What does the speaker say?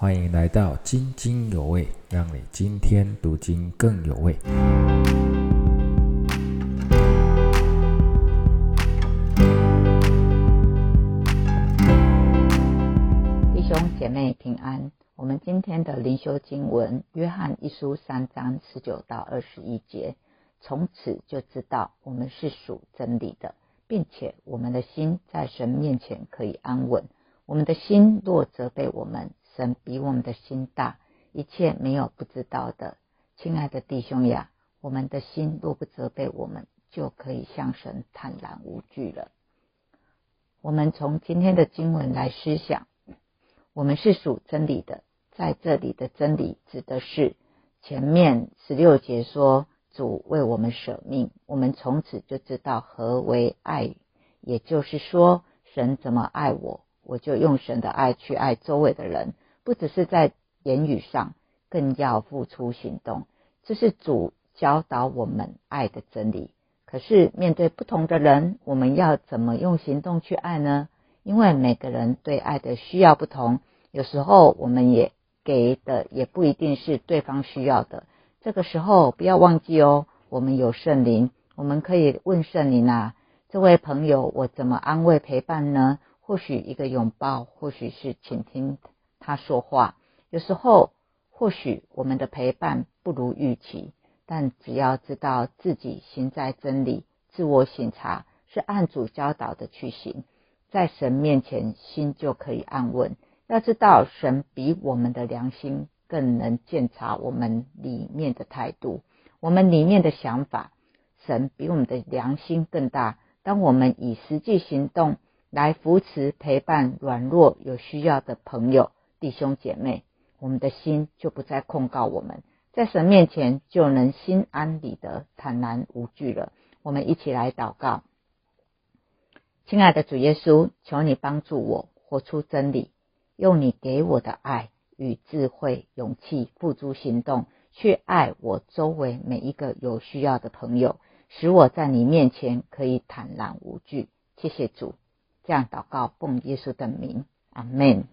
欢迎来到津津有味，让你今天读经更有味。弟兄姐妹平安。我们今天的灵修经文《约翰一书》三章十九到二十一节，从此就知道我们是属真理的，并且我们的心在神面前可以安稳。我们的心若责备我们，神比我们的心大，一切没有不知道的。亲爱的弟兄呀，我们的心若不责备我们，就可以向神坦然无惧了。我们从今天的经文来思想，我们是属真理的。在这里的真理指的是前面十六节说主为我们舍命，我们从此就知道何为爱，也就是说神怎么爱我，我就用神的爱去爱周围的人，不只是在言语上，更要付出行动。这是主教导我们爱的真理。可是面对不同的人，我们要怎么用行动去爱呢？因为每个人对爱的需要不同，有时候我们也。给的也不一定是对方需要的，这个时候不要忘记哦，我们有圣灵，我们可以问圣灵啊，这位朋友我怎么安慰陪伴呢？或许一个拥抱，或许是倾听他说话。有时候或许我们的陪伴不如预期，但只要知道自己行在真理，自我省察，是按主教导的去行，在神面前心就可以安稳。要知道，神比我们的良心更能鉴察我们里面的态度，我们里面的想法。神比我们的良心更大。当我们以实际行动来扶持、陪伴软弱、有需要的朋友、弟兄姐妹，我们的心就不再控告我们，在神面前就能心安理得、坦然无惧了。我们一起来祷告，亲爱的主耶稣，求你帮助我活出真理。用你给我的爱与智慧、勇气付诸行动，去爱我周围每一个有需要的朋友，使我在你面前可以坦然无惧。谢谢主，这样祷告奉耶稣的名，阿门。